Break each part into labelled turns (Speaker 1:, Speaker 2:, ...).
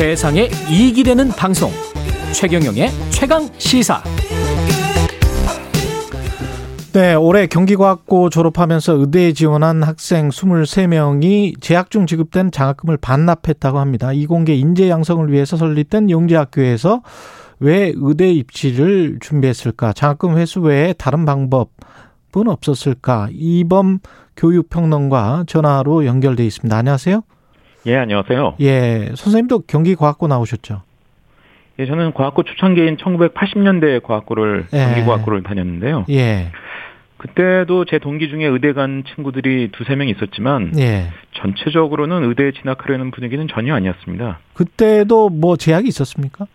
Speaker 1: 세상에 이익이 되는 방송 최경영의 최강 시사
Speaker 2: 네, 올해 경기과학고 졸업하면서 의대에 지원한 학생 23명이 재학 중 지급된 장학금을 반납했다고 합니다. 이공계 인재 양성을 위해서 설립된 영재학교에서 왜 의대 입시를 준비했을까? 장학금 회수 외에 다른 방법은 없었을까? 이범 교육평론가 전화로 연결돼 있습니다. 안녕하세요.
Speaker 3: 예, 안녕하세요.
Speaker 2: 예, 선생님도 경기과학고 나오셨죠?
Speaker 3: 예, 저는 과학고 초창기인 1980년대 과학고를
Speaker 2: 예.
Speaker 3: 경기과학고를 다녔는데요.
Speaker 2: 예,
Speaker 3: 그때도 제 동기 중에 의대 간 친구들이 두세 명 있었지만
Speaker 2: 예.
Speaker 3: 전체적으로는 의대에 진학하려는 분위기는 전혀 아니었습니다.
Speaker 2: 그때도 뭐 제약이 있었습니까?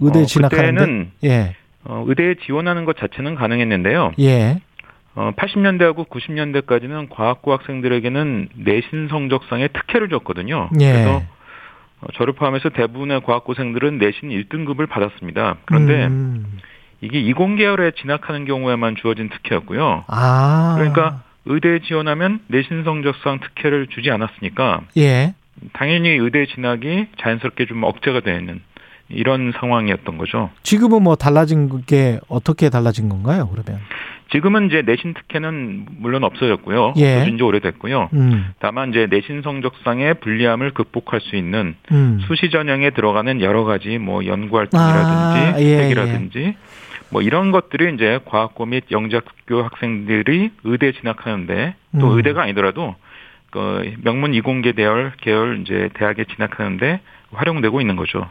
Speaker 2: 의대
Speaker 3: 어,
Speaker 2: 진학하는데?
Speaker 3: 그때는
Speaker 2: 예,
Speaker 3: 어, 의대에 지원하는 것 자체는 가능했는데요.
Speaker 2: 예,
Speaker 3: 어, 80년대하고 90년대까지는 과학고 학생들에게는 내신 성적상의 특혜를 줬거든요.
Speaker 2: 예.
Speaker 3: 그래서 어, 저를 포함해서 대부분의 과학고생들은 내신 1등급을 받았습니다. 그런데
Speaker 2: 음.
Speaker 3: 이게 이공계열에 진학하는 경우에만 주어진 특혜였고요.
Speaker 2: 아.
Speaker 3: 그러니까 의대에 지원하면 내신 성적상 특혜를 주지 않았으니까
Speaker 2: 예.
Speaker 3: 당연히 의대 진학이 자연스럽게 좀 억제가 되는 이런 상황이었던 거죠.
Speaker 2: 지금은 뭐 달라진 게 어떻게 달라진 건가요, 그러면?
Speaker 3: 지금은 이제 내신 특혜는 물론 없어졌고요.
Speaker 2: 예.
Speaker 3: 없어진 지 오래됐고요.
Speaker 2: 음.
Speaker 3: 다만 이제 내신 성적상의 불리함을 극복할 수 있는
Speaker 2: 음.
Speaker 3: 수시 전형에 들어가는 여러 가지 뭐 연구 활동이라든지
Speaker 2: 아, 예,
Speaker 3: 책이라든지 뭐 이런 것들이 이제 과학고 및 영재학교 학생들이 의대에 진학하는데 또
Speaker 2: 음.
Speaker 3: 의대가 아니더라도 그 명문 이공계 대열 계열 이제 대학에 진학하는데 활용되고 있는 거죠.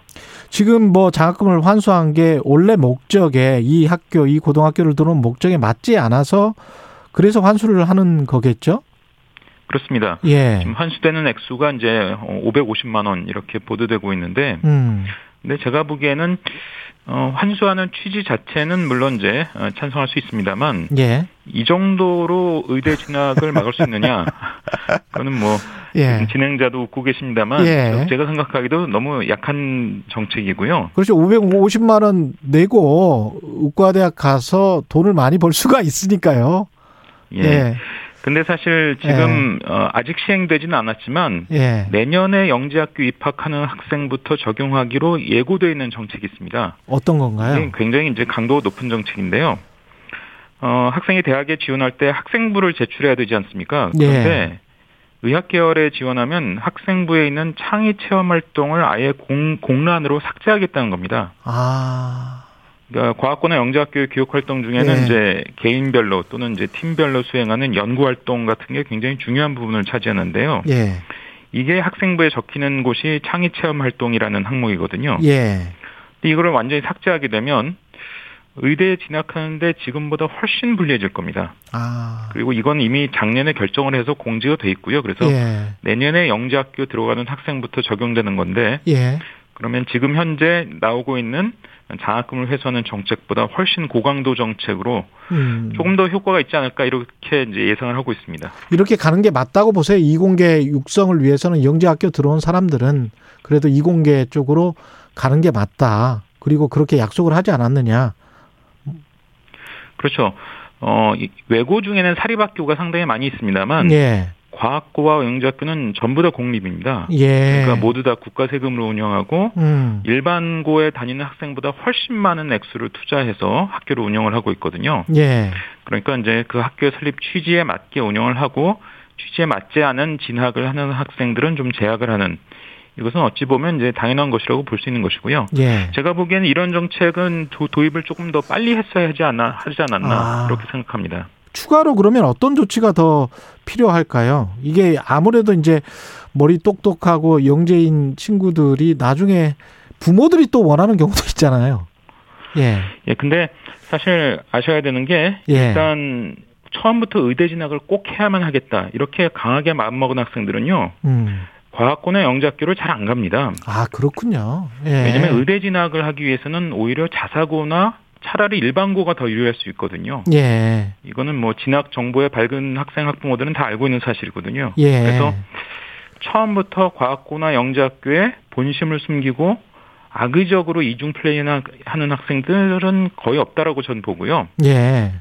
Speaker 2: 지금 뭐 장학금을 환수한 게 원래 목적에 이 학교, 이 고등학교를 들어온 목적에 맞지 않아서 그래서 환수를 하는 거겠죠?
Speaker 3: 그렇습니다.
Speaker 2: 예.
Speaker 3: 지금 환수되는 액수가 이제 550만 원 이렇게 보도되고 있는데
Speaker 2: 음.
Speaker 3: 근데 제가 보기에는 어, 환수하는 취지 자체는 물론 이제 어, 찬성할 수 있습니다만
Speaker 2: 예.
Speaker 3: 이 정도로 의대 진학을 막을 수 있느냐? 그거는 뭐
Speaker 2: 예.
Speaker 3: 진행자도 웃고 계십니다만
Speaker 2: 예.
Speaker 3: 제가 생각하기도 너무 약한 정책이고요.
Speaker 2: 그렇죠. 550만 원 내고 의과대학 가서 돈을 많이 벌 수가 있으니까요.
Speaker 3: 예.
Speaker 2: 예.
Speaker 3: 근데 사실 지금 어, 아직 시행되지는 않았지만
Speaker 2: 예.
Speaker 3: 내년에 영재학교 입학하는 학생부터 적용하기로 예고되어 있는 정책이 있습니다.
Speaker 2: 어떤 건가요?
Speaker 3: 굉장히 이제 강도가 높은 정책인데요. 어, 학생이 대학에 지원할 때 학생부를 제출해야 되지 않습니까? 그런데
Speaker 2: 예.
Speaker 3: 의학 계열에 지원하면 학생부에 있는 창의 체험 활동을 아예 공, 공란으로 삭제하겠다는 겁니다.
Speaker 2: 아.
Speaker 3: 그러니까 과학고나 영재학교의 교육 활동 중에는
Speaker 2: 예.
Speaker 3: 이제 개인별로 또는 이제 팀별로 수행하는 연구 활동 같은 게 굉장히 중요한 부분을 차지하는데요.
Speaker 2: 예.
Speaker 3: 이게 학생부에 적히는 곳이 창의 체험 활동이라는 항목이거든요.
Speaker 2: 예.
Speaker 3: 근데 이거를 완전히 삭제하게 되면 의대에 진학하는데 지금보다 훨씬 불리해질 겁니다.
Speaker 2: 아.
Speaker 3: 그리고 이건 이미 작년에 결정을 해서 공지가 돼 있고요. 그래서
Speaker 2: 예. 내년에
Speaker 3: 영재학교 들어가는 학생부터 적용되는 건데
Speaker 2: 예.
Speaker 3: 그러면 지금 현재 나오고 있는 장학금을 회수하는 정책보다 훨씬 고강도 정책으로
Speaker 2: 음.
Speaker 3: 조금 더 효과가 있지 않을까 이렇게 이제 예상을 하고 있습니다.
Speaker 2: 이렇게 가는 게 맞다고 보세요. 이공계 육성을 위해서는 영재학교 들어온 사람들은 그래도 이공계 쪽으로 가는 게 맞다. 그리고 그렇게 약속을 하지 않았느냐.
Speaker 3: 그렇죠. 어, 이 외고 중에는 사립학교가 상당히 많이 있습니다만
Speaker 2: 예.
Speaker 3: 과학고와 영재학교는 전부 다 공립입니다.
Speaker 2: 예.
Speaker 3: 그러니까 모두 다 국가 세금으로 운영하고
Speaker 2: 음.
Speaker 3: 일반고에 다니는 학생보다 훨씬 많은 액수를 투자해서 학교를 운영을 하고 있거든요.
Speaker 2: 예.
Speaker 3: 그러니까 이제 그 학교 설립 취지에 맞게 운영을 하고 취지에 맞지 않은 진학을 하는 학생들은 좀 제약을 하는 이것은 어찌 보면 이제 당연한 것이라고 볼 수 있는 것이고요.
Speaker 2: 예.
Speaker 3: 제가 보기에는 이런 정책은 도, 도입을 조금 더 빨리 했어야 하지 않나 하지 않았나
Speaker 2: 아.
Speaker 3: 그렇게 생각합니다.
Speaker 2: 추가로 그러면 어떤 조치가 더 필요할까요? 이게 아무래도 이제 머리 똑똑하고 영재인 친구들이 나중에 부모들이 또 원하는 경우도 있잖아요. 예.
Speaker 3: 예, 근데 사실 아셔야 되는 게
Speaker 2: 예.
Speaker 3: 일단 처음부터 의대 진학을 꼭 해야만 하겠다 이렇게 강하게 마음먹은 학생들은요
Speaker 2: 음.
Speaker 3: 과학고나 영재학교를 잘 안 갑니다.
Speaker 2: 아, 그렇군요. 예.
Speaker 3: 왜냐하면 의대 진학을 하기 위해서는 오히려 자사고나 차라리 일반고가 더 유리할 수 있거든요.
Speaker 2: 예.
Speaker 3: 이거는 뭐 진학 정보에 밝은 학생 학부모들은 다 알고 있는 사실이거든요.
Speaker 2: 예.
Speaker 3: 그래서 처음부터 과학고나 영재학교에 본심을 숨기고 악의적으로 이중 플레이나 하는 학생들은 거의 없다라고 저는 보고요.
Speaker 2: 예.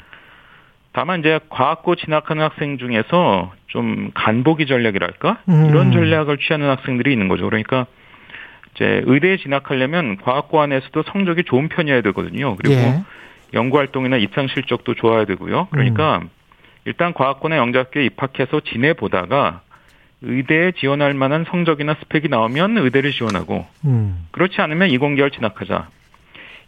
Speaker 3: 다만 이제 과학고 진학하는 학생 중에서 좀 간보기 전략이랄까
Speaker 2: 음.
Speaker 3: 이런 전략을 취하는 학생들이 있는 거죠. 그러니까 이제 의대에 진학하려면 과학고 안에서도 성적이 좋은 편이어야 되거든요. 그리고
Speaker 2: 예.
Speaker 3: 연구 활동이나 입상 실적도 좋아야 되고요. 그러니까
Speaker 2: 음.
Speaker 3: 일단 과학고나 영재학교에 입학해서 지내 보다가 의대에 지원할 만한 성적이나 스펙이 나오면 의대를 지원하고
Speaker 2: 음.
Speaker 3: 그렇지 않으면 이공계열 진학하자.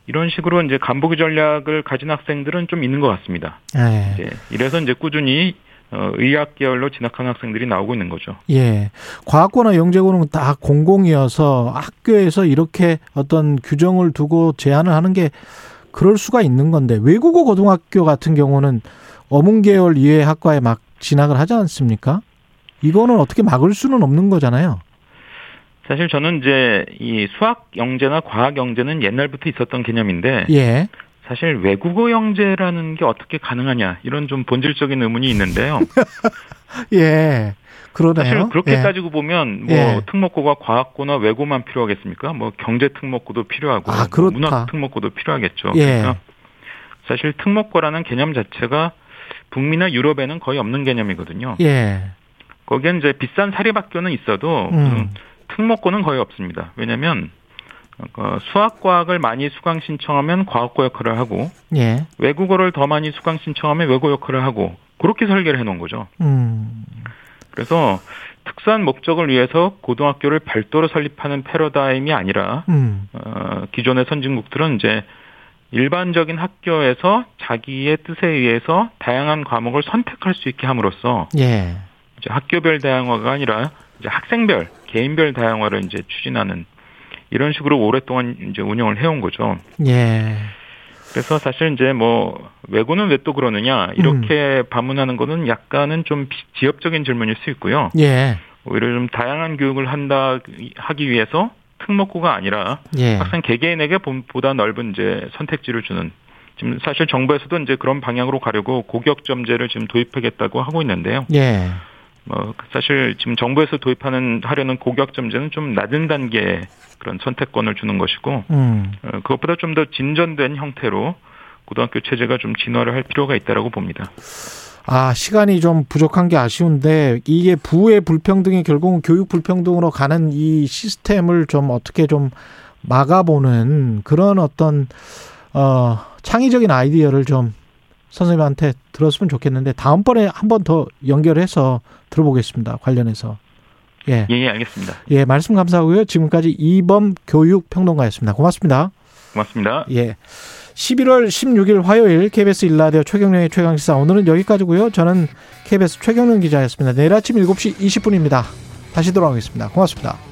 Speaker 3: 이런 식으로 이제 간보기 전략을 가진 학생들은 좀 있는 것 같습니다.
Speaker 2: 예.
Speaker 3: 이제 이래서 이제 꾸준히 어, 의학 계열로 진학하는 학생들이 나오고 있는 거죠.
Speaker 2: 예. 과학고나 영재고는 다 공공이어서 학교에서 이렇게 어떤 규정을 두고 제한을 하는 게 그럴 수가 있는 건데 외국어 고등학교 같은 경우는 어문 계열 이외의 학과에 막 진학을 하지 않습니까? 이거는 어떻게 막을 수는 없는 거잖아요.
Speaker 3: 사실 저는 이제 이 수학 영재나 과학 영재는 옛날부터 있었던 개념인데
Speaker 2: 예.
Speaker 3: 사실 외국어 영재라는 게 어떻게 가능하냐 이런 좀 본질적인 의문이 있는데요.
Speaker 2: 예. 그러네요.
Speaker 3: 사실 그렇게
Speaker 2: 예.
Speaker 3: 따지고 보면 뭐
Speaker 2: 예.
Speaker 3: 특목고가 과학고나 외고만 필요하겠습니까? 뭐 경제 특목고도 필요하고
Speaker 2: 아,
Speaker 3: 뭐. 문학 특목고도 필요하겠죠.
Speaker 2: 예.
Speaker 3: 그러니까 사실 특목고라는 개념 자체가 북미나 유럽에는 거의 없는 개념이거든요.
Speaker 2: 예.
Speaker 3: 거기엔 이제 비싼 사립학교는 있어도
Speaker 2: 음.
Speaker 3: 음, 특목고는 거의 없습니다. 왜냐하면 어, 수학과학을 많이 수강 신청하면 과학고 역할을 하고
Speaker 2: 예.
Speaker 3: 외국어를 더 많이 수강 신청하면 외고 역할을 하고 그렇게 설계를 해놓은 거죠.
Speaker 2: 음.
Speaker 3: 그래서 특수한 목적을 위해서 고등학교를 별도로 설립하는 패러다임이 아니라
Speaker 2: 음.
Speaker 3: 어, 기존의 선진국들은 이제 일반적인 학교에서 자기의 뜻에 의해서 다양한 과목을 선택할 수 있게 함으로써
Speaker 2: 예.
Speaker 3: 이제 학교별 다양화가 아니라 이제 학생별 개인별 다양화를 이제 추진하는 이런 식으로 오랫동안 이제 운영을 해온 거죠.
Speaker 2: 예.
Speaker 3: 그래서 사실 이제 뭐 외고는 왜 또 그러느냐 이렇게 반문하는 거는 약간은 좀 비- 지엽적인 질문일 수 있고요.
Speaker 2: 예.
Speaker 3: 오히려 좀 다양한 교육을 한다 하기 위해서 특목고가 아니라
Speaker 2: 예.
Speaker 3: 학생 개개인에게 보- 보다 넓은 이제 선택지를 주는 지금 사실 정부에서도 이제 그런 방향으로 가려고 고격점제를 지금 도입하겠다고 하고 있는데요.
Speaker 2: 예.
Speaker 3: 뭐 사실 지금 정부에서 도입하는 하려는 고격점제는 좀 낮은 단계의 그런 선택권을 주는 것이고
Speaker 2: 음.
Speaker 3: 어, 그것보다 좀 더 진전된 형태로 고등학교 체제가 좀 진화를 할 필요가 있다라고 봅니다.
Speaker 2: 아, 시간이 좀 부족한 게 아쉬운데 이게 부의 불평등이 결국은 교육 불평등으로 가는 이 시스템을 좀 어떻게 좀 막아보는 그런 어떤 어 창의적인 아이디어를 좀 선생님한테 들었으면 좋겠는데 다음번에 한 번 더 연결해서 들어보겠습니다. 관련해서. 예.
Speaker 3: 예, 예, 알겠습니다.
Speaker 2: 예, 말씀 감사하고요. 지금까지 이범 교육 평론가였습니다. 고맙습니다.
Speaker 3: 고맙습니다.
Speaker 2: 예. 11월 16일 화요일 KBS 일라디오 최경련의 최강시사 오늘은 여기까지고요. 저는 KBS 최경련 기자였습니다. 내일 아침 7시 20분입니다. 다시 돌아오겠습니다. 고맙습니다.